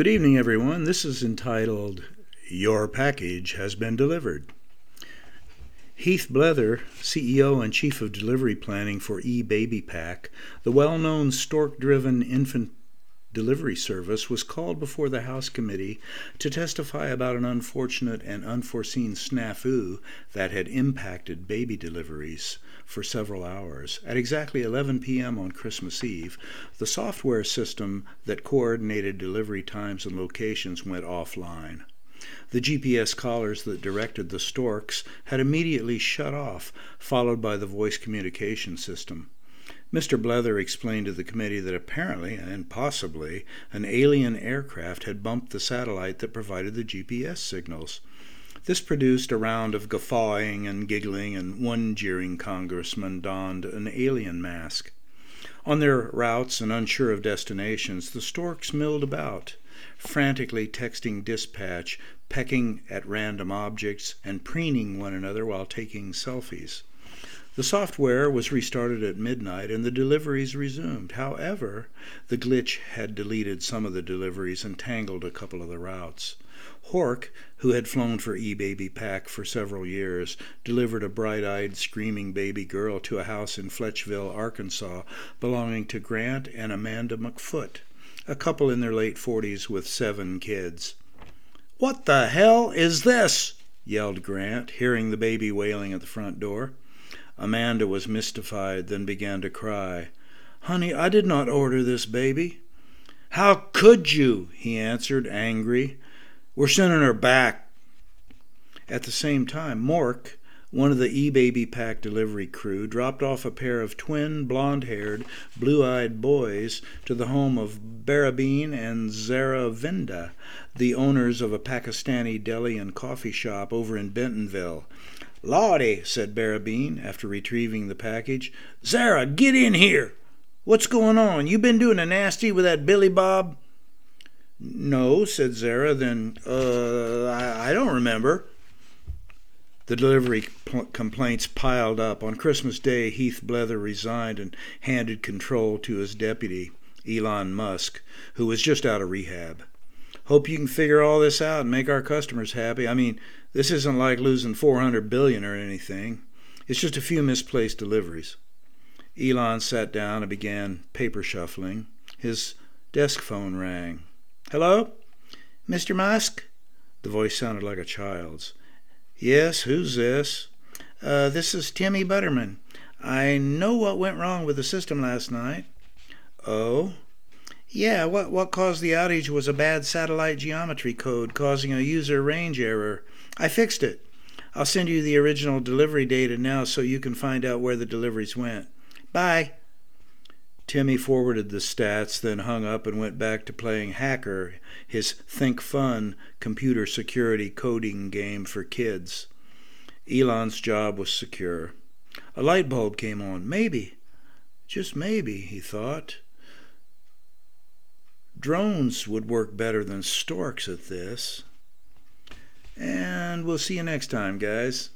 Good evening, everyone. This is entitled Your Package Has Been Delivered. Heath Blether, CEO and Chief of Delivery Planning for eBabyPak, the well known stork driven infant delivery service, was called before the House committee to testify about an unfortunate and unforeseen snafu that had impacted baby deliveries for several hours. At exactly 11 p.m. on Christmas Eve, the software system that coordinated delivery times and locations went offline. The GPS collars that directed the storks had immediately shut off, followed by the voice communication system. Mr. Blether explained to the committee that apparently, and possibly, an alien aircraft had bumped the satellite that provided the GPS signals. This produced a round of guffawing and giggling, and one jeering congressman donned an alien mask. On their routes and unsure of destinations, the storks milled about, frantically texting dispatch, pecking at random objects, and preening one another while taking selfies. The software was restarted at midnight and the deliveries resumed. However, the glitch had deleted some of the deliveries and tangled a couple of the routes. Hork, who had flown for eBabyPak for several years, delivered a bright eyed, screaming baby girl to a house in Fletchville, Arkansas, belonging to Grant and Amanda McFoot, a couple in their late 40s with seven kids. What the hell is this? yelled Grant, hearing the baby wailing at the front door. Amanda was mystified, then began to cry. Honey, I did not order this baby. How could you? he answered, angry. We're sending her back. At the same time, Mork, one of the e-baby eBabyPak delivery crew, dropped off a pair of twin, blond haired, blue eyed boys to the home of Barabeen and Zara Vinda, the owners of a Pakistani deli and coffee shop over in Bentonville. Lawdy, said Barabeen after retrieving the package. Zara, get in here. What's going on? You been doing a nasty with that Billy Bob? No, said Zara. Then, uh, I, I don't remember. The delivery pl- complaints piled up. On Christmas Day, Heath Blether resigned and handed control to his deputy, Elon Musk, who was just out of rehab. Hope you can figure all this out and make our customers happy. I mean, this isn't like losing 400 billion or anything. It's just a few misplaced deliveries. Elon sat down and began paper shuffling. His desk phone rang. Hello? Mr. Musk? The voice sounded like a child's. Yes, who's this? Uh, this is Timmy Butterman. I know what went wrong with the system last night. Oh? Yeah, what, what caused the outage was a bad satellite geometry code causing a user range error. I fixed it. I'll send you the original delivery data now so you can find out where the deliveries went. Bye. Timmy forwarded the stats, then hung up and went back to playing Hacker, his ThinkFun computer security coding game for kids. Elon's job was secure. A light bulb came on. Maybe, just maybe, he thought. Drones would work better than storks at this. And we'll see you next time, guys.